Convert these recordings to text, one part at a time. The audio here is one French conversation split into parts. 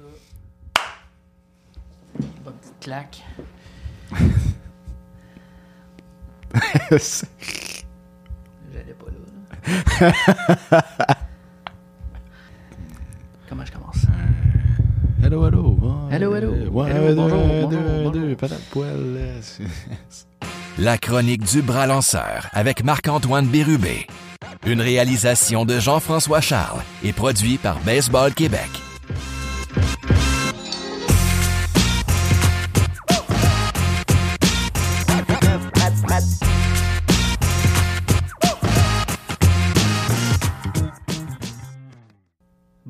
ça. Bonne petite claque. J'allais pas là. là. Comment je commence? Hello, hello. Hello, hello. Ouais, Hello, deux, bonjour, deux, bonjour, deux, bonjour. deux, patate poêle. La chronique du bras lanceur avec Marc-Antoine Bérubé. Une réalisation de Jean-François Charles et produit par Baseball Québec.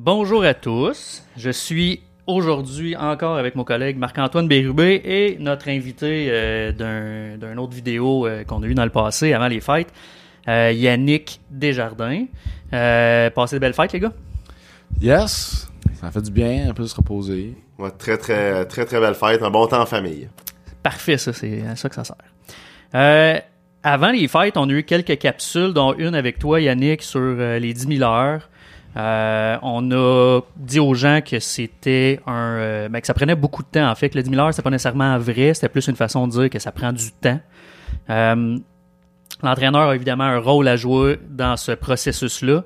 Bonjour à tous. Je suis aujourd'hui encore avec mon collègue Marc-Antoine Bérubé et notre invité euh, d'un d'une autre vidéo euh, qu'on a eu dans le passé, avant les fêtes, euh, Yannick Desjardins. Euh, passez de belles fêtes, les gars. Yes, ça fait du bien, un peu se reposer. Ouais, très, très, très, très belle fête. Un bon temps en famille. Parfait, ça, c'est à ça que ça sert. Euh, avant les fêtes, on a eu quelques capsules, dont une avec toi, Yannick, sur euh, les 10 000 heures. Euh, on a dit aux gens que c'était un, euh, ben, que ça prenait beaucoup de temps. En fait, le 10 000 heures, c'est pas nécessairement vrai. C'était plus une façon de dire que ça prend du temps. Euh, L'entraîneur a évidemment un rôle à jouer dans ce processus-là.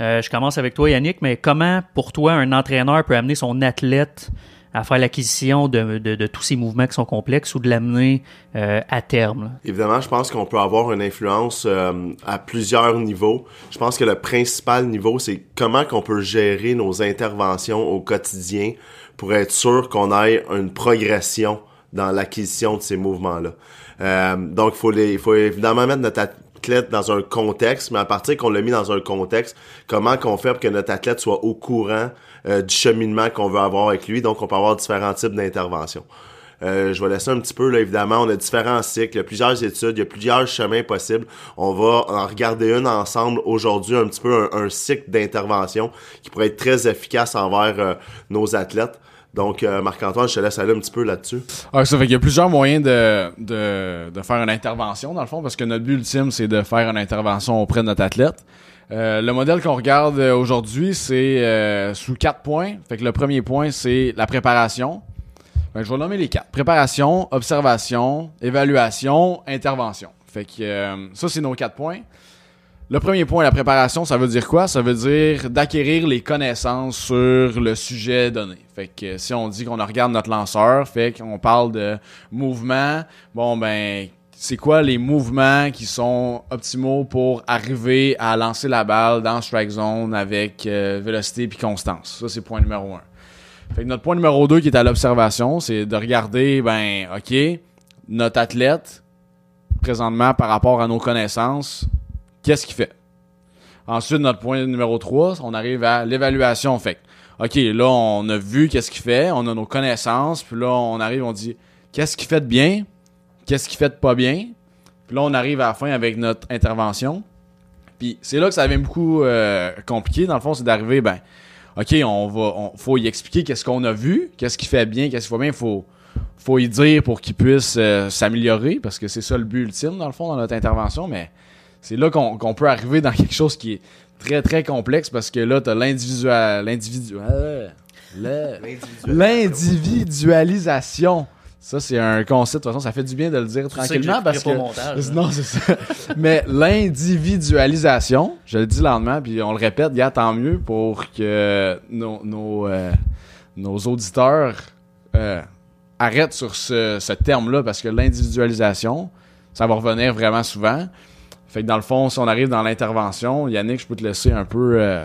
Je commence avec toi, Yannick, mais comment, pour toi, un entraîneur peut amener son athlète à faire l'acquisition de, de- de tous ces mouvements qui sont complexes ou de l'amener euh, à terme? Évidemment, je pense qu'on peut avoir une influence euh, à plusieurs niveaux. Je pense que le principal niveau, c'est comment qu'on peut gérer nos interventions au quotidien pour être sûr qu'on ait une progression dans l'acquisition de ces mouvements-là. Euh, donc, il faut, les- faut évidemment mettre notre dans un contexte, mais à partir qu'on l'a mis dans un contexte, comment qu'on fait pour que notre athlète soit au courant euh, du cheminement qu'on veut avoir avec lui. Donc, on peut avoir différents types d'interventions. Euh, je vais laisser un petit peu, là, évidemment, on a différents cycles, il y a plusieurs études, il y a plusieurs chemins possibles. On va en regarder une ensemble aujourd'hui, un petit peu un, un cycle d'intervention qui pourrait être très efficace envers euh, nos athlètes. Donc, euh, Marc-Antoine, je te laisse aller un petit peu là-dessus. Ah, ça fait qu'il y a plusieurs moyens de, de, faire une intervention, dans le fond, parce que notre but ultime, c'est de faire une intervention auprès de notre athlète. Euh, le modèle qu'on regarde euh, aujourd'hui, c'est sous quatre points. Fait que le premier point, c'est la préparation. Ben, je vais nommer les quatre. Préparation, observation, évaluation, intervention. Fait que ça, c'est nos quatre points. Le premier point, la préparation, ça veut dire quoi? Ça veut dire d'acquérir les connaissances sur le sujet donné. Fait que si on dit qu'on regarde notre lanceur, fait qu'on parle de mouvement, bon ben c'est quoi les mouvements qui sont optimaux pour arriver à lancer la balle dans strike zone avec euh, vélocité puis constance? Ça c'est point numéro un. Fait que notre point numéro 2 qui est à l'observation, c'est de regarder, ben, OK, notre athlète, présentement, par rapport à nos connaissances, qu'est-ce qu'il fait? Ensuite, notre point numéro 3, on arrive à l'évaluation. Fait OK, là, on a vu qu'est-ce qu'il fait, on a nos connaissances, puis là, on arrive, on dit, qu'est-ce qu'il fait de bien? Qu'est-ce qu'il fait de pas bien? Puis là, on arrive à la fin avec notre intervention. Puis c'est là que ça devient beaucoup euh, compliqué. Dans le fond, c'est d'arriver, ben, OK, on va, on, faut y expliquer qu'est-ce qu'on a vu, qu'est-ce qui fait bien, qu'est-ce qui va bien. Faut, faut y dire pour qu'il puisse euh, s'améliorer, parce que c'est ça le but ultime, dans le fond, dans notre intervention. Mais c'est là qu'on peut arriver dans quelque chose qui est très, très complexe, parce que là, t'as l'individual, l'individual, l'individualisation. Ça, c'est un concept. De toute façon, ça fait du bien de le dire Tu sais que tranquillement, parce que... montage, hein. Non, c'est ça. Mais l'individualisation, je le dis lentement, puis on le répète, gars, tant mieux pour que nos, nos, euh, nos auditeurs euh, arrêtent sur ce, ce terme-là, parce que l'individualisation, ça va revenir vraiment souvent. Fait que dans le fond, si on arrive dans l'intervention, Yannick, je peux te laisser un peu euh,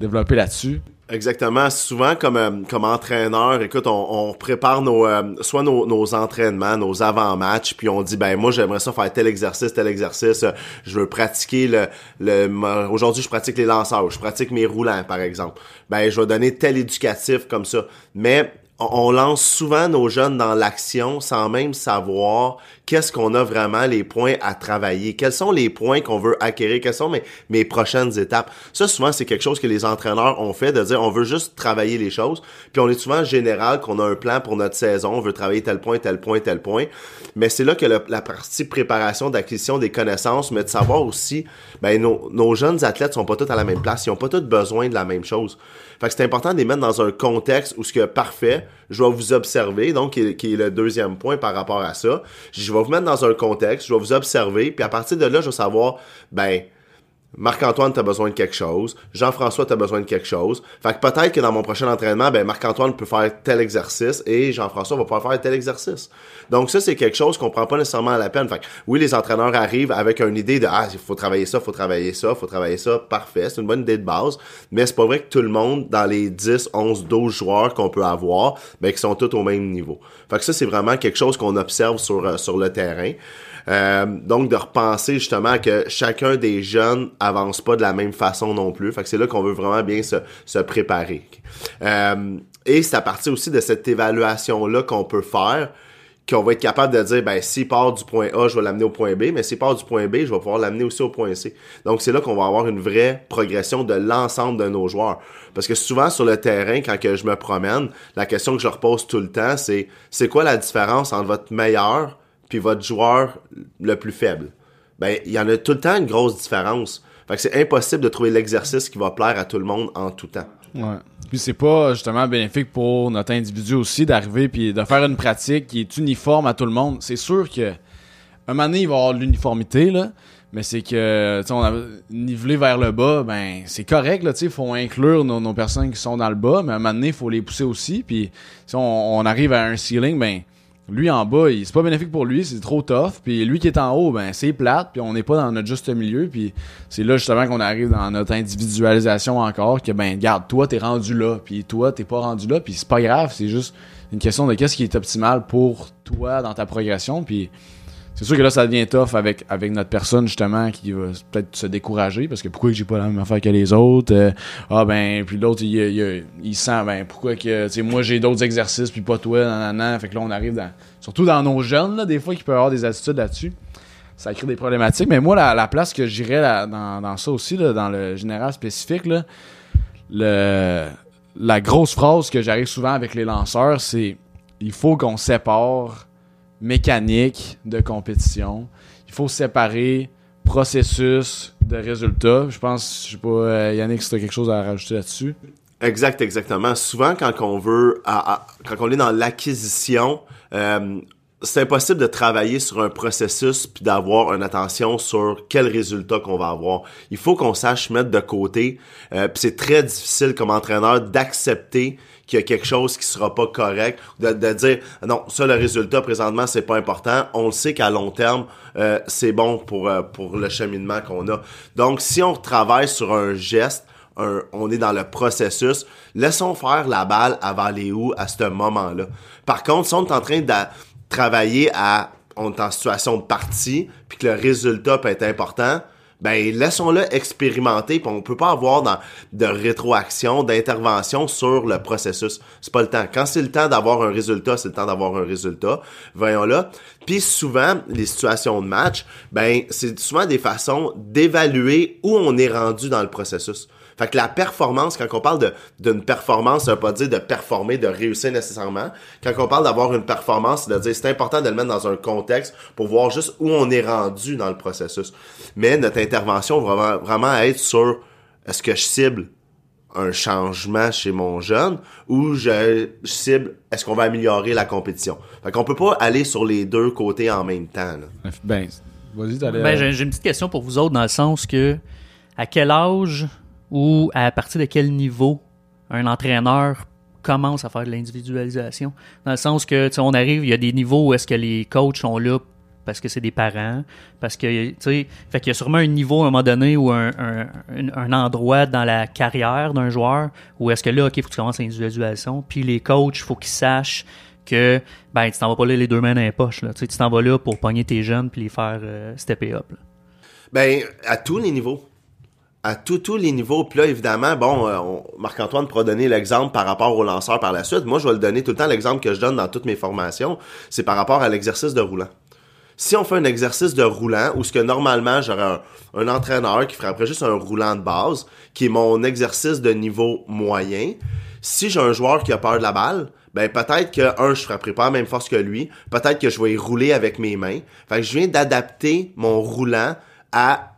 développer là-dessus. Exactement. Souvent, comme, euh, comme entraîneur, écoute, on, on prépare nos, euh, soit nos, nos entraînements, nos avant-matchs, puis on dit, ben moi, j'aimerais ça faire tel exercice, tel exercice. Je veux pratiquer le... le Aujourd'hui, je pratique les lanceurs, je pratique mes roulants, par exemple. Ben, je vais donner tel éducatif comme ça. Mais on lance souvent nos jeunes dans l'action sans même savoir qu'est-ce qu'on a vraiment les points à travailler, quels sont les points qu'on veut acquérir, quelles sont mes, mes prochaines étapes? Ça, souvent, c'est quelque chose que les entraîneurs ont fait, de dire on veut juste travailler les choses. Puis on est souvent général qu'on a un plan pour notre saison, on veut travailler tel point, tel point, tel point. Mais c'est là que la partie préparation, d'acquisition des connaissances, mais de savoir aussi, ben nos, jeunes athlètes sont pas tous à la même place, ils ont pas tous besoin de la même chose. Fait que c'est important de les mettre dans un contexte où ce que parfait, je vais vous observer, donc qui est, le deuxième point par rapport à ça. Je vais vous mettre dans un contexte, je vais vous observer, puis à partir de là, je vais savoir, ben, Marc-Antoine, t'as besoin de quelque chose. Jean-François, t'as besoin de quelque chose. Fait que peut-être que dans mon prochain entraînement, ben, Marc-Antoine peut faire tel exercice et Jean-François va pouvoir faire tel exercice. Donc ça, c'est quelque chose qu'on prend pas nécessairement à la peine. Fait que oui, les entraîneurs arrivent avec une idée de, ah, il faut travailler ça, faut travailler ça, faut travailler ça. Parfait. C'est une bonne idée de base. Mais c'est pas vrai que tout le monde, dans les 10, 11, 12 joueurs qu'on peut avoir, ben, qui sont tous au même niveau. Fait que ça, c'est vraiment quelque chose qu'on observe sur, euh, sur le terrain. Euh, donc de repenser justement que chacun des jeunes avance pas de la même façon non plus. Fait que c'est là qu'on veut vraiment bien se, se préparer. Euh, et c'est à partir aussi de cette évaluation-là qu'on peut faire qu'on va être capable de dire, ben, s'il part du point A, je vais l'amener au point B, mais s'il part du point B, je vais pouvoir l'amener aussi au point C. Donc, c'est là qu'on va avoir une vraie progression de l'ensemble de nos joueurs. Parce que souvent, sur le terrain, quand que je me promène, la question que je leur pose tout le temps, c'est, c'est quoi la différence entre votre meilleur puis votre joueur le plus faible. Ben, il y en a tout le temps une grosse différence. Fait que c'est impossible de trouver l'exercice qui va plaire à tout le monde en tout temps. Ouais. Puis c'est pas justement bénéfique pour notre individu aussi d'arriver puis de faire une pratique qui est uniforme à tout le monde. C'est sûr que un moment donné, il va y avoir l'uniformité là, mais c'est que on a nivelé vers le bas, ben c'est correct là, tu faut inclure nos, nos, personnes qui sont dans le bas, mais à un moment donné, il faut les pousser aussi puis si on, on arrive à un ceiling, ben lui en bas, c'est pas bénéfique pour lui, c'est trop tough. Puis lui qui est en haut, ben c'est plate, puis on n'est pas dans notre juste milieu. Puis c'est là justement qu'on arrive dans notre individualisation encore, que ben garde, toi t'es rendu là, puis toi t'es pas rendu là, puis c'est pas grave, c'est juste une question de qu'est-ce qui est optimal pour toi dans ta progression. Puis c'est sûr que là, ça devient tough avec, avec notre personne, justement, qui va peut-être se décourager, parce que pourquoi j'ai pas la même affaire que les autres? Euh, ah, ben, puis l'autre, il, il, il, sent, ben, pourquoi que, tu sais, moi, j'ai d'autres exercices, puis pas toi, nan, nan, nan. Fait que là, on arrive dans, surtout dans nos jeunes, là, des fois, qui peuvent avoir des attitudes là-dessus. Ça crée des problématiques. Mais moi, la, la place que j'irais dans, dans ça aussi, là, dans le général spécifique, là, le, la grosse phrase que j'arrive souvent avec les lanceurs, c'est, il faut qu'on sépare mécanique de compétition. Il faut séparer processus de résultats. Je pense, je pas, euh, Yannick, si tu quelque chose à rajouter là-dessus. Exact, exactement. Souvent, quand on veut, quand on est dans l'acquisition, euh, c'est impossible de travailler sur un processus puis d'avoir une attention sur quel résultat qu'on va avoir. Il faut qu'on sache mettre de côté. Euh, puis c'est très difficile comme entraîneur d'accepter qu'il y a quelque chose qui sera pas correct, de, de dire non, ça le résultat présentement c'est pas important. On le sait qu'à long terme euh, c'est bon pour euh, pour le cheminement qu'on a. Donc si on travaille sur un geste on est dans le processus. Laissons faire la balle avant les où à ce moment-là. Par contre, si on est en train de travailler à on est en situation de partie, puis que le résultat peut être important, ben laissons-le expérimenter, puis on peut pas avoir de rétroaction, d'intervention sur le processus. C'est pas le temps. Quand c'est le temps d'avoir un résultat, c'est le temps d'avoir un résultat. Voyons là. Puis souvent, les situations de match, ben c'est souvent des façons d'évaluer où on est rendu dans le processus. Fait que la performance, quand on parle d'une performance, ça veut pas dire de performer, de réussir nécessairement. Quand on parle d'avoir une performance, c'est de dire c'est important de le mettre dans un contexte pour voir juste où on est rendu dans le processus. Mais notre intervention va vraiment être sur est-ce que je cible un changement chez mon jeune ou je cible est-ce qu'on va améliorer la compétition? Fait qu'on peut pas aller sur les deux côtés en même temps. Ben, vas-y, ben, j'ai une petite question pour vous autres dans le sens que à quel âge ou à partir de quel niveau un entraîneur commence à faire de l'individualisation. Dans le sens que, on arrive, il y a des niveaux où est-ce que les coachs sont là parce que c'est des parents, parce que, tu sais, fait qu'il y a sûrement un niveau à un moment donné ou un, un, endroit dans la carrière d'un joueur où est-ce que là, OK, il faut que tu commences l'individualisation, puis les coachs, il faut qu'ils sachent que, ben, tu t'en vas pas là les deux mains dans les poches, là, tu t'en vas là pour pogner tes jeunes puis les faire euh, stepper up. Ben, à tous les niveaux à tous les niveaux. Puis là, évidemment, bon, euh, Marc-Antoine pourra donner l'exemple par rapport au lanceur par la suite. Moi, je vais le donner tout le temps, l'exemple que je donne dans toutes mes formations, c'est par rapport à l'exercice de roulant. Si on fait un exercice de roulant, où ce que normalement, j'aurais un, entraîneur qui ferait après juste un roulant de base, qui est mon exercice de niveau moyen, si j'ai un joueur qui a peur de la balle, ben peut-être que, un, je frapperai pas la même force que lui, peut-être que je vais y rouler avec mes mains. Fait que je viens d'adapter mon roulant à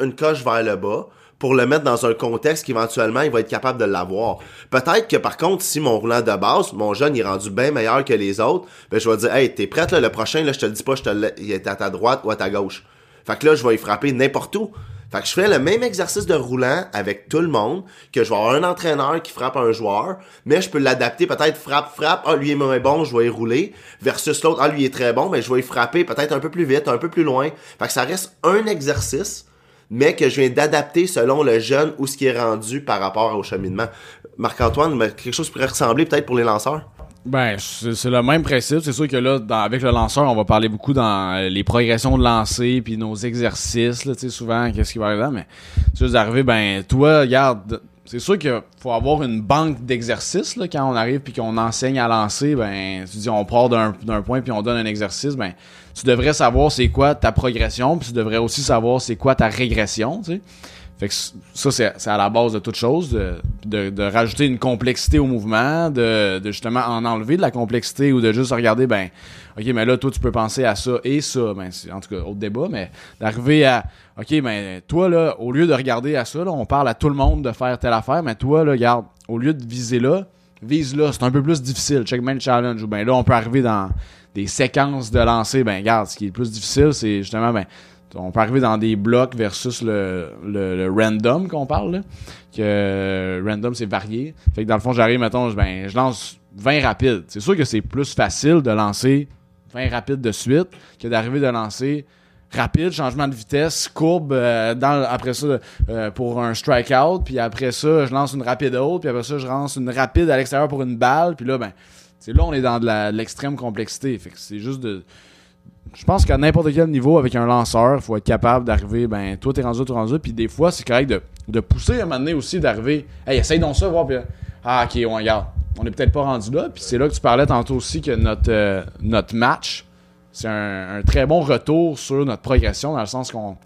une coche vers le bas pour le mettre dans un contexte qu'éventuellement il va être capable de l'avoir. Peut-être que par contre, si mon roulant de base, mon jeune il est rendu bien meilleur que les autres, ben je vais dire Hey, t'es prête le prochain, là, je te le dis pas, je te il est à ta droite ou à ta gauche. Fait que là, je vais y frapper n'importe où. Fait que je fais le même exercice de roulant avec tout le monde, que je vais avoir un entraîneur qui frappe un joueur, mais je peux l'adapter, peut-être frappe, frappe, ah lui est moins bon, je vais y rouler, versus l'autre, ah lui est très bon, mais je vais y frapper peut-être un peu plus vite, un peu plus loin. Fait que ça reste un exercice, mais que je viens d'adapter selon le jeune ou ce qui est rendu par rapport au cheminement. Marc-Antoine, mais quelque chose pourrait ressembler peut-être pour les lanceurs? Ben, c'est le même principe. C'est sûr que là, avec le lanceur, on va parler beaucoup dans euh, les progressions de lancer, puis nos exercices, tu sais, souvent, qu'est-ce qui va arriver là, mais c'est juste d'arriver, ben, toi, regarde, c'est sûr qu'il faut avoir une banque d'exercices, quand on arrive puis qu'on enseigne à lancer, ben, tu dis, on part d'un point puis on donne un exercice, ben, tu devrais savoir c'est quoi ta progression, puis tu devrais aussi savoir c'est quoi ta régression, tu sais. Fait que ça, c'est à la base de toute chose, de, de, rajouter une complexité au mouvement, de, de justement en enlever de la complexité ou de juste regarder, ben, OK, mais là, toi, tu peux penser à ça et ça. Ben, c'est en tout cas, autre débat, mais d'arriver à, OK, ben, toi, là, au lieu de regarder à ça, là, on parle à tout le monde de faire telle affaire, mais toi, là, regarde, au lieu de viser là, vise là. C'est un peu plus difficile. Check man challenge. Ou ben là, on peut arriver dans des séquences de lancer. Ben, regarde, ce qui est le plus difficile, c'est justement, ben, on peut arriver dans des blocs versus le, le, random qu'on parle, là. Que random, c'est varié. Fait que dans le fond, j'arrive, mettons, ben, je lance 20 rapides. C'est sûr que c'est plus facile de lancer 20 rapides de suite que d'arriver de lancer rapide, changement de vitesse, courbe euh, dans après ça euh, pour un strikeout, puis après ça, je lance une rapide haute, puis après ça, je lance une rapide à l'extérieur pour une balle, puis là ben c'est là on est dans de l'extrême complexité. Fait que c'est juste de je pense qu'à n'importe quel niveau avec un lanceur, il faut être capable d'arriver ben toi t'es rendu t'es rendu puis des fois c'est correct de, de pousser à un moment donné aussi d'arriver hey essaye donc ça voir puis ah OK, on regarde. On est peut-être pas rendu là, puis c'est là que tu parlais tantôt aussi que notre euh, notre match c'est un, un très bon retour sur notre progression dans le sens qu'on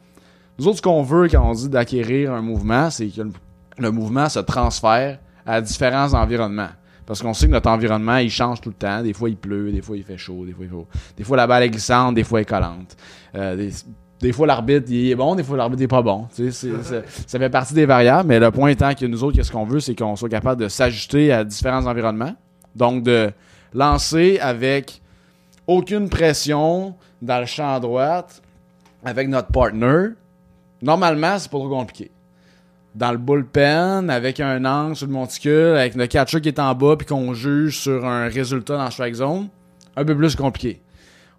nous autres ce qu'on veut quand on dit d'acquérir un mouvement c'est que le, le mouvement se transfère à différents environnements. Parce qu'on sait que notre environnement il change tout le temps. Des fois il pleut des fois il fait chaud des fois il faut des fois la balle est glissante des fois elle est collante. Euh, des, des fois l'arbitre il est bon des fois l'arbitre est pas bon. Tu sais, c'est- c'est- ça fait partie des variables mais le point étant que nous autres qu'est-ce qu'on veut c'est qu'on soit capable de s'ajuster à différents environnements. Donc de lancer avec aucune pression dans le champ à droite avec notre partner. Normalement, c'est pas trop compliqué. Dans le bullpen, avec un angle sur le monticule, avec le catcher qui est en bas, puis qu'on juge sur un résultat dans la strike zone, un peu plus compliqué.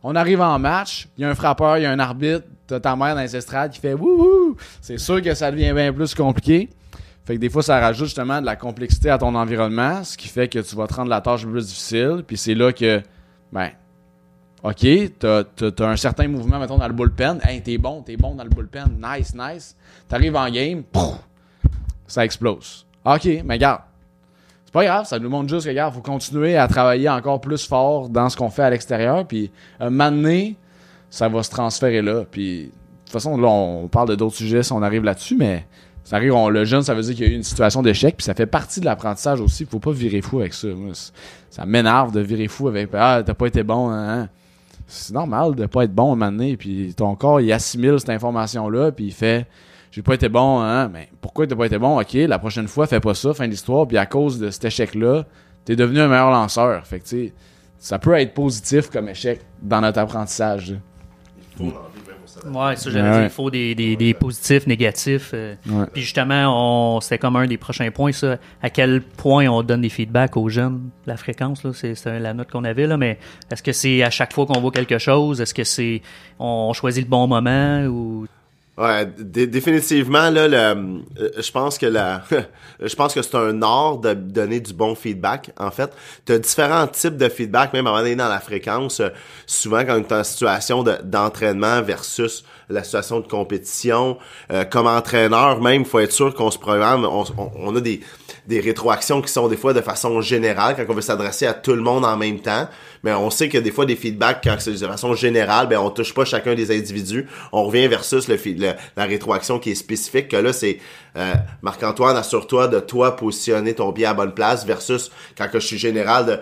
On arrive en match, il y a un frappeur, il y a un arbitre, t'as ta mère dans les estrades qui fait wouhou! C'est sûr que ça devient bien plus compliqué. Fait que des fois, ça rajoute justement de la complexité à ton environnement, ce qui fait que tu vas te rendre la tâche plus difficile. Puis c'est là que, ben, OK, t'as as, un certain mouvement, mettons, dans le bullpen. Hey, t'es bon, t'es bon dans le bullpen. Nice, nice. T'arrives en game, ça explose. OK, mais garde. C'est pas grave, ça nous montre juste que, regarde, faut continuer à travailler encore plus fort dans ce qu'on fait à l'extérieur. Puis, un moment donné, ça va se transférer là. Puis, de toute façon, là, on parle de d'autres sujets si on arrive là-dessus, mais ça arrive, on- le jeune, ça veut dire qu'il y a eu une situation d'échec, puis ça fait partie de l'apprentissage aussi. Faut pas virer fou avec ça. Ça m'énerve de virer fou avec Ah, t'as pas été bon, hein, hein. C'est normal de pas être bon à un moment donné, puis ton corps, il assimile cette information-là, puis il fait J'ai pas été bon, hein, mais pourquoi t'as pas été bon? Ok, la prochaine fois, fais pas ça, fin d'histoire, puis à cause de cet échec-là, t'es devenu un meilleur lanceur. Fait que, ça peut être positif comme échec dans notre apprentissage. Là. Ouais, ça, j'allais Ouais. dire, il faut des, des, des positifs, négatifs. euh, Ouais. Puis justement, on, c'était comme un des prochains points, ça. À quel point on donne des feedbacks aux jeunes, la fréquence, là, c'est, c'est la note qu'on avait, là. Mais est-ce que c'est à chaque fois qu'on voit quelque chose? Est-ce que c'est, on choisit le bon moment ou. Ouais, dé- définitivement là, le, euh, je pense que la, je pense que c'est un art de donner du bon feedback. En fait, tu as différents types de feedback, même avant d'aller dans la fréquence. Euh, souvent, quand tu es en situation de- d'entraînement versus la situation de compétition, euh, comme entraîneur, même, faut être sûr qu'on se programme. On, on- on a des des rétroactions qui sont des fois de façon générale quand on veut s'adresser à tout le monde en même temps. Mais on sait que des fois des feedbacks quand c'est de façon générale, ben on touche pas chacun des individus. On revient versus le, le- la rétroaction qui est spécifique. Que là c'est euh, Marc-Antoine assure-toi de toi positionner ton pied à bonne place versus quand que je suis général de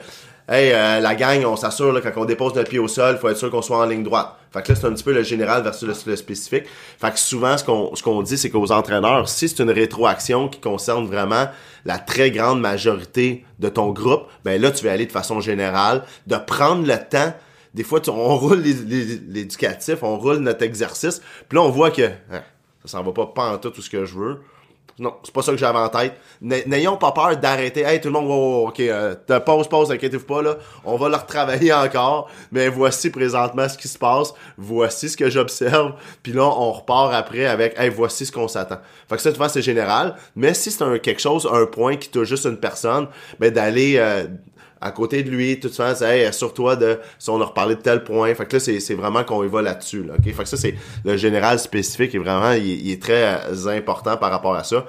Hey, euh, la gang, on s'assure quand on dépose notre pied au sol, faut être sûr qu'on soit en ligne droite. Fait que là, c'est un petit peu le général versus le, spécifique. Fait que souvent, ce qu'on ce qu'on dit, c'est qu'aux entraîneurs, si c'est une rétroaction qui concerne vraiment la très grande majorité de ton groupe, ben là, tu vas aller de façon générale, de prendre le temps. Des fois, tu- on roule l'éducatif, on roule notre exercice, puis là, on voit que hein, ça s'en va pas pas tout ce que je veux. Non, c'est pas ça que j'avais en tête. N'ayons pas peur d'arrêter. Hey, tout le monde, ok, euh, pause, pause, inquiétez-vous pas, là. On va leur travailler encore. Mais voici présentement ce qui se passe. Voici ce que j'observe. Puis là, on repart après avec, hey, voici ce qu'on s'attend. Fait que ça, souvent, c'est général. Mais si c'est un, quelque chose, un point qui touche juste une personne, ben, d'aller, euh, à côté de lui, tout ça, c'est hey, assure-toi de si on a reparlé de tel point. Fait que là, c'est, vraiment qu'on y va là-dessus. Là, ok? Fait que ça, c'est le général spécifique et vraiment, il, est très euh, important par rapport à ça.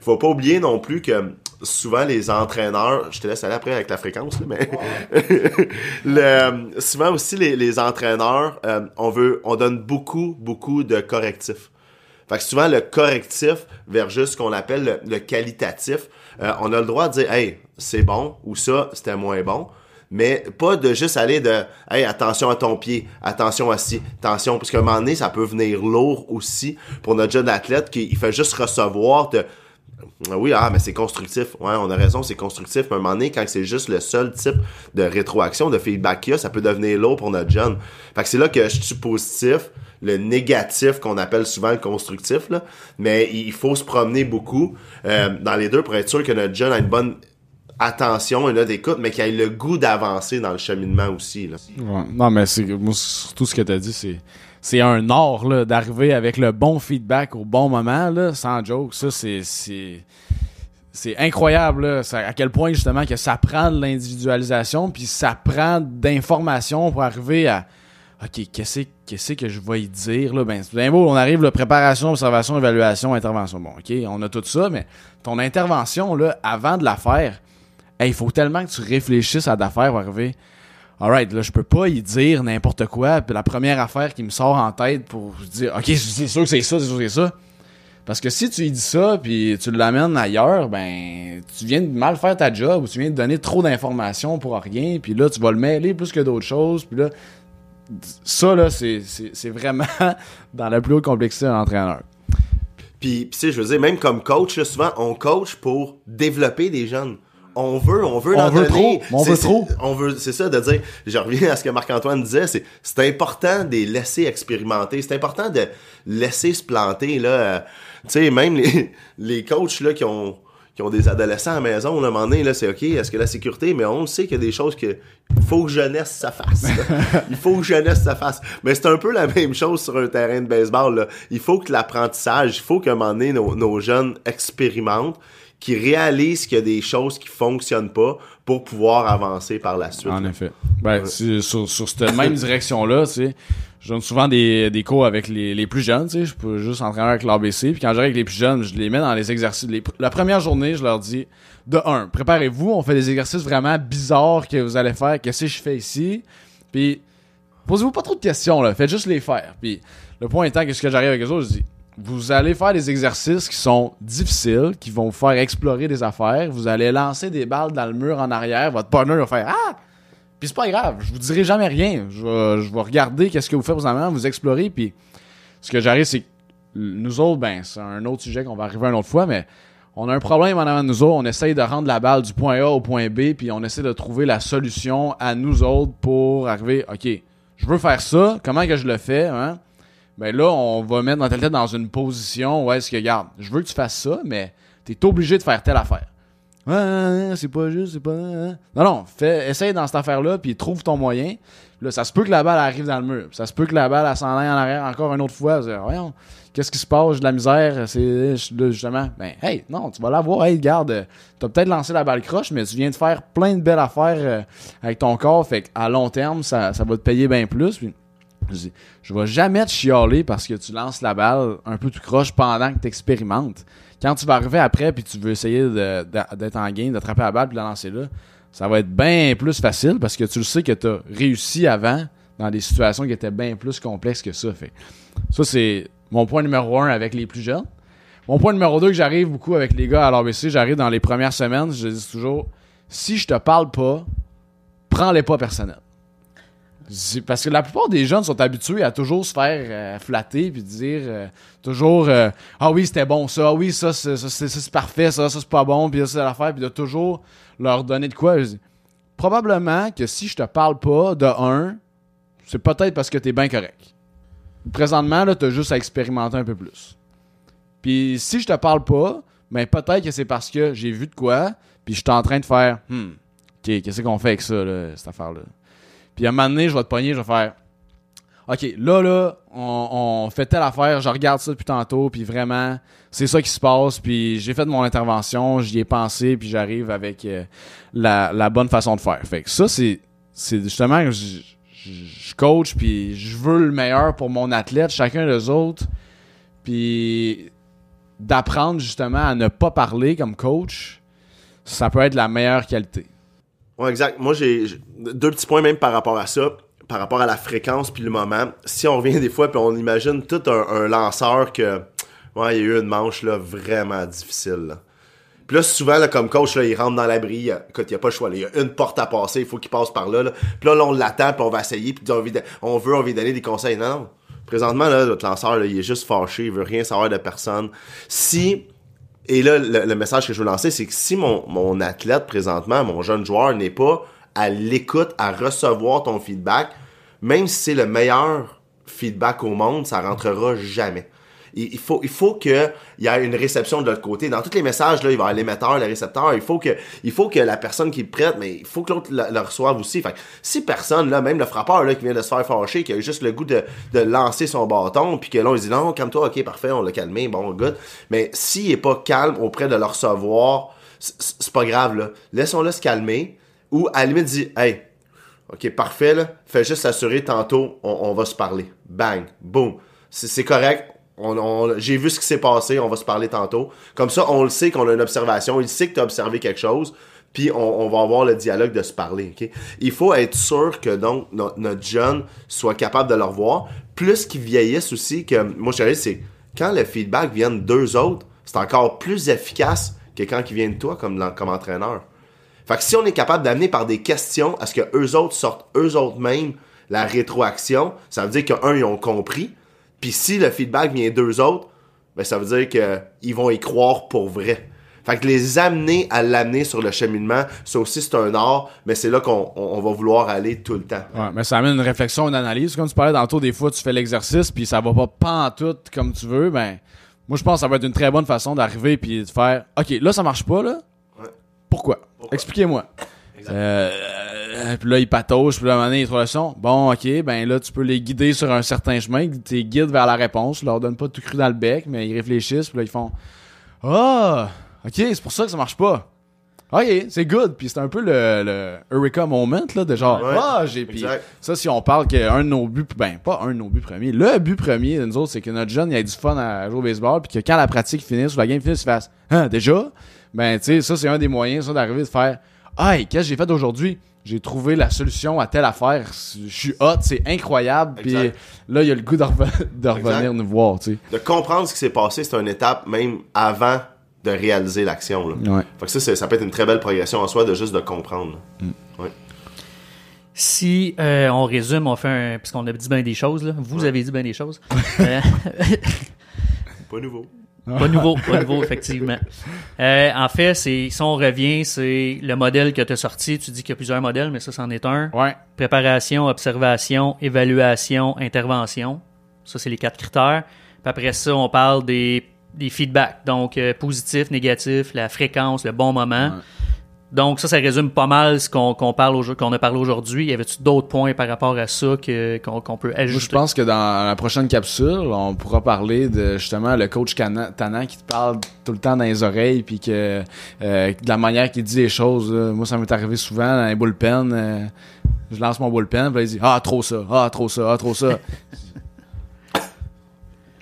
Faut pas oublier non plus que souvent les entraîneurs, je te laisse aller après avec la fréquence, là, mais souvent aussi les, les entraîneurs, euh, on veut, on donne beaucoup, beaucoup de correctifs. Fait que souvent, le correctif versus ce qu'on appelle le, le qualitatif, euh, on a le droit de dire, hey, c'est bon, ou ça, c'était moins bon. Mais pas de juste aller de, hey, attention à ton pied, attention à ci, attention, parce qu'à un moment donné, ça peut venir lourd aussi pour notre jeune athlète qui il fait juste recevoir de, oui, ah, mais c'est constructif. Ouais, on a raison, c'est constructif. Mais à un moment donné, quand c'est juste le seul type de rétroaction, de feedback qu'il y a, ça peut devenir lourd pour notre jeune. Fait que c'est là que je suis positif, le négatif qu'on appelle souvent le constructif, là. Mais il faut se promener beaucoup euh, dans les deux pour être sûr que notre jeune a une bonne attention, une note d'écoute, mais qu'il ait le goût d'avancer dans le cheminement aussi, là. Non, mais c'est surtout ce que tu as dit, c'est c'est un art là d'arriver avec le bon feedback au bon moment là, sans joke. Ça c'est c'est incroyable là, à quel point justement que ça prend de l'individualisation puis ça prend d'informations pour arriver à OK, qu'est-ce qu'est-ce que je vais y dire là? Ben c'est beau, on arrive là, préparation, observation, évaluation, intervention. Bon, OK, on a tout ça mais ton intervention là avant de la faire, il faut tellement que tu réfléchisses à ta faire pour arriver Alright, là, je peux pas y dire n'importe quoi. Puis la première affaire qui me sort en tête pour dire, OK, c'est sûr que c'est ça, c'est sûr que c'est ça. Parce que si tu y dis ça, puis tu l'amènes ailleurs, ben, tu viens de mal faire ta job, ou tu viens de donner trop d'informations pour rien, puis là, tu vas le mêler plus que d'autres choses, puis là, ça, là, c'est vraiment dans la plus haute complexité d'un entraîneur. Puis, tu sais, je veux dire, même comme coach, souvent, on coach pour développer des jeunes. On veut, on veut On veut donner. trop, on C'est- veut trop. On veut, c'est ça, de dire, je reviens à ce que Marc-Antoine disait, c'est, c'est important de les laisser expérimenter. C'est important de laisser se planter, là. euh, tu sais, même les, les coachs, là, qui ont, qui ont des adolescents à la maison, là, à un moment donné, là, c'est OK, est-ce que la sécurité, mais on sait qu'il y a des choses que faut que jeunesse ça fasse. il faut que jeunesse ça fasse. Mais c'est un peu la même chose sur un terrain de baseball. Là. Il faut que l'apprentissage, il faut qu'à un moment donné, nos, nos jeunes expérimentent, qu'ils réalisent qu'il y a des choses qui fonctionnent pas pour pouvoir avancer par la suite. En là. effet. Ben, sur, sur cette même direction-là, tu sais, je donne souvent des, des cours avec les, les plus jeunes, tu sais, je peux juste entraîner avec l'ABC, puis quand j'arrive avec les plus jeunes, je les mets dans les exercices. les- la première journée, je leur dis, de un, préparez-vous, on fait des exercices vraiment bizarres que vous allez faire, qu'est-ce que je fais ici, puis posez-vous pas trop de questions, là, faites juste les faire. Puis le point étant que ce que j'arrive avec eux autres, je dis, vous allez faire des exercices qui sont difficiles, qui vont vous faire explorer des affaires. Vous allez lancer des balles dans le mur en arrière. Votre partner va faire Ah! Puis c'est pas grave, je vous dirai jamais rien. Je vais, je vais regarder qu'est-ce que vous faites présentement, vous explorer. Puis ce que j'arrive, c'est que nous autres, ben, c'est un autre sujet qu'on va arriver une autre fois, mais on a un problème en avant de nous autres. On essaye de rendre la balle du point A au point B, puis on essaie de trouver la solution à nous autres pour arriver, OK, je veux faire ça, comment que je le fais, hein? Ben là, on va mettre notre tête dans une position où est-ce que, regarde, je veux que tu fasses ça, mais t'es obligé de faire telle affaire. Ouais, c'est pas juste, c'est pas. Non, non, fais, essaye dans cette affaire-là, puis trouve ton moyen. Là, ça se peut que la balle arrive dans le mur. Ça se peut que la balle, s'en aille en arrière encore une autre fois. Voyons, qu'est-ce qui se passe? J'ai de la misère. C'est justement. Ben, hey, non, tu vas l'avoir. Hey, garde, t'as peut-être lancé la balle croche, mais tu viens de faire plein de belles affaires euh, avec ton corps. Fait qu'à long terme, ça, ça va te payer bien plus. Puis, je dis, je vais jamais te chialer parce que tu lances la balle un peu tout croche pendant que tu expérimentes. Quand tu vas arriver après puis tu veux essayer d'être en game, d'attraper la balle puis de la lancer là, ça va être bien plus facile parce que tu le sais que tu as réussi avant dans des situations qui étaient bien plus complexes que ça. Fait. Ça, c'est mon point numéro un avec les plus jeunes. Mon point numéro deux que j'arrive beaucoup avec les gars à l'ABC, j'arrive dans les premières semaines, je dis toujours, si je te parle pas, prends-les pas personnels. Parce que la plupart des jeunes sont habitués à toujours se faire euh, flatter puis dire euh, toujours euh, ah oui c'était bon ça ah oui ça c'est parfait ça ça c'est pas bon puis ça c'est l'affaire puis de toujours leur donner de quoi. Probablement que si je te parle pas de un c'est peut-être parce que t'es bien correct. Présentement là t'as juste à expérimenter un peu plus. Puis si je te parle pas ben peut-être que c'est parce que j'ai vu de quoi puis je suis en train de faire hmm ok qu'est-ce qu'on fait avec ça là, cette affaire là puis à un moment donné, je vais te pogner, je vais faire OK, là, là, on, fait telle affaire, je regarde ça depuis tantôt, puis vraiment, c'est ça qui se passe, puis j'ai fait mon intervention, j'y ai pensé, puis j'arrive avec euh, la, bonne façon de faire. Fait que ça, c'est c'est justement je, je coach, puis je veux le meilleur pour mon athlète, chacun des autres, puis d'apprendre justement à ne pas parler comme coach, ça peut être la meilleure qualité. Exact. Moi, j'ai deux petits points même par rapport à ça, par rapport à la fréquence puis le moment. Si on revient des fois puis on imagine tout un, lanceur que, ouais, il y a eu une manche là vraiment difficile. Là. Puis là, souvent, là, comme coach, là, il rentre dans l'abri. Écoute, il n'y a pas le choix. Il y a une porte à passer. Il faut qu'il passe par là, là. Puis là, on l'attend, puis on va essayer. Puis on, veut- on veut, on veut donner des conseils. Non, non. Présentement, là, notre lanceur, là, il est juste fâché. Il veut rien savoir de personne. Si... Et là, le, message que je veux lancer, c'est que si mon, athlète, présentement, mon jeune joueur, n'est pas à l'écoute, à recevoir ton feedback, même si c'est le meilleur feedback au monde, ça rentrera jamais. Il, il faut, il faut qu'il y ait une réception de l'autre côté. Dans tous les messages, là, il va y avoir l'émetteur, le récepteur. Il faut que, il faut que la personne qui le prête, mais il faut que l'autre le, reçoive aussi. Fait que si personne, là, même le frappeur, là, qui vient de se faire fâcher, qui a juste le goût de, de lancer son bâton, puis que là, on dit non, calme-toi, ok, parfait, on l'a calmé, bon, good. Mais s'il est pas calme auprès de le recevoir, c'est pas grave, là. Laissons-le se calmer. Ou, à la limite, dit, hey, OK, parfait, là. Fais juste s'assurer, tantôt, on, on va se parler. Bang, boom. C'est correct. J'ai vu ce qui s'est passé, on va se parler tantôt. Comme ça, on le sait qu'on a une observation. Il sait que tu as observé quelque chose. Puis on, va avoir le dialogue de se parler. Il faut être sûr que donc no- notre jeune soit capable de le revoir. Plus qu'il vieillisse aussi, que moi je c'est quand le feedback vient d'eux autres, c'est encore plus efficace que quand il vient de toi comme, comme entraîneur. Fait que si on est capable d'amener par des questions à ce que eux autres sortent eux autres mêmes la rétroaction, ça veut dire que un ils ont compris. Puis si le feedback vient d'eux autres, ben ça veut dire que ils vont y croire pour vrai. Fait que les amener à l'amener sur le cheminement, ça aussi c'est un art, mais c'est là qu'on on- on va vouloir aller tout le temps. Ouais, mais ça amène une réflexion, une analyse. Comme tu parlais tantôt, des fois, tu fais l'exercice, puis ça va pas pantoute comme tu veux. Ben, moi, je pense que ça va être une très bonne façon d'arriver, puis de faire OK, là, ça marche pas, là. Ouais. Pourquoi, Expliquez-moi. Euh, euh, puis là, ils patauchent, puis là, à un moment donné, ils trouvent la leçon. Bon, OK, ben là, tu peux les guider sur un certain chemin, tu guides vers la réponse. Tu leur donnes pas tout cru dans le bec, mais ils réfléchissent, puis là, ils font Ah, OK, c'est pour ça que ça marche pas. OK, c'est good. Puis c'est un peu le, le Eureka moment, là, de genre, Ouais. ah, j'ai. Puis ça, si on parle qu'un de nos buts, ben, pas un de nos buts premiers, le but premier de nous autres, c'est que notre jeune, il ait du fun à jouer au baseball, puis que quand la pratique finisse, ou la game finisse, il fasse, hein, déjà? Ben, tu sais, ça, c'est un des moyens, ça, d'arriver de faire, hey, qu'est-ce que j'ai fait aujourd'hui? J'ai trouvé la solution à telle affaire. Je suis hot, c'est incroyable. Puis là, il y a le goût de, reven- de revenir nous voir, tu sais. De comprendre ce qui s'est passé, c'est une étape même avant de réaliser l'action. Ouais. Fait que ça, ça peut être une très belle progression en soi de juste de comprendre. là. Si euh, on résume, on fait un. Puisqu'on a dit bien des choses, là. Vous avez dit bien des choses. Euh, Pas nouveau. Pas nouveau, pas nouveau, effectivement. Euh, en fait, c'est si on revient, c'est le modèle que tu as sorti. Tu dis qu'il y a plusieurs modèles, mais ça, c'en est un. Ouais. Préparation, observation, évaluation, intervention. Ça, c'est les quatre critères. Puis après ça, on parle des, des feedbacks. Donc, euh, positif, négatif, la fréquence, le bon moment. Donc ça, ça résume pas mal ce qu'on parle qu'on a parlé aujourd'hui. Y avait-tu d'autres points par rapport à ça que qu'on peut Moi, je ajouter? pense que dans la prochaine capsule, on pourra parler de justement le coach Tannant qui te parle tout le temps dans les oreilles, puis que euh, de la manière qu'il dit les choses. là. moi, ça m'est arrivé souvent dans les bullpen. euh, je lance mon bullpen, puis il dit Ah, trop ça, ah, trop ça, ah, trop ça.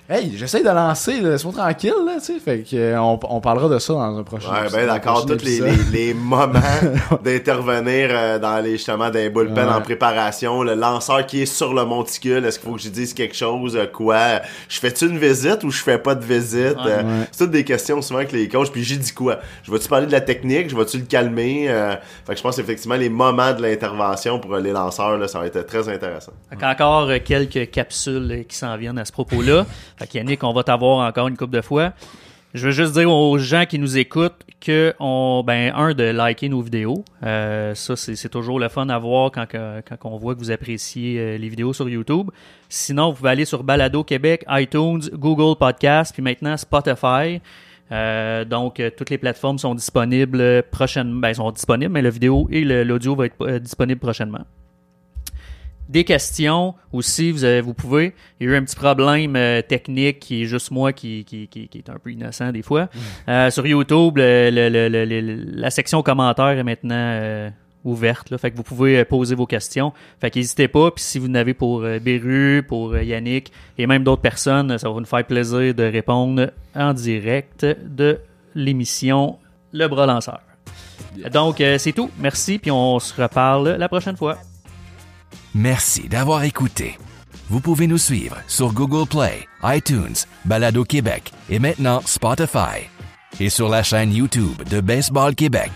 Hey, j'essaye de lancer, là, laisse-moi tranquille, là, tu sais. Fait que, euh, on, on parlera de ça dans un prochain Ouais, épisode, ben d'accord. Tous les, les, les moments d'intervenir euh, dans les justement des bullpen Ouais. en préparation, le lanceur qui est sur le monticule, est-ce qu'il faut que je dise quelque chose, euh, quoi, je fais-tu une visite ou je fais pas de visite? Ouais. Euh, Ouais. C'est toutes des questions souvent que les coachs, puis j'ai dit quoi? Je vais-tu parler de la technique? Je vais-tu le calmer? Euh, fait que je pense effectivement les moments de l'intervention pour les lanceurs, là, ça va être très intéressant. Fait qu'encore euh, quelques capsules qui s'en viennent à ce propos-là. Fait qu'Yannick, on va t'avoir encore une couple de fois. Je veux juste dire aux gens qui nous écoutent que on, ben un de liker nos vidéos. Euh, ça c'est toujours le fun à voir quand quand on voit que vous appréciez euh, les vidéos sur YouTube. Sinon, vous pouvez aller sur Balado Québec, iTunes, Google Podcast, puis maintenant Spotify. Euh, donc euh, toutes les plateformes sont disponibles prochainement. Ben, sont disponibles, mais la vidéo et l'audio va être euh, disponible prochainement des questions aussi, vous, avez, vous pouvez. Il y a eu un petit problème euh, technique qui est juste moi qui, qui, qui, qui est un peu innocent des fois. Euh, sur YouTube, le- le- le- la section commentaires est maintenant euh, ouverte. Là, fait que vous pouvez euh, poser vos questions. Fait qu'hésitez pas. Puis si vous en avez pour euh, Beru, pour euh, Yannick et même d'autres personnes, ça va nous faire plaisir de répondre en direct de l'émission Le Bras Lanceur. Donc, euh, c'est tout. Merci. Puis on se reparle la prochaine fois. Merci d'avoir écouté. Vous pouvez nous suivre sur Google Play, iTunes, Balado Québec et maintenant Spotify. Et sur la chaîne YouTube de Baseball Québec.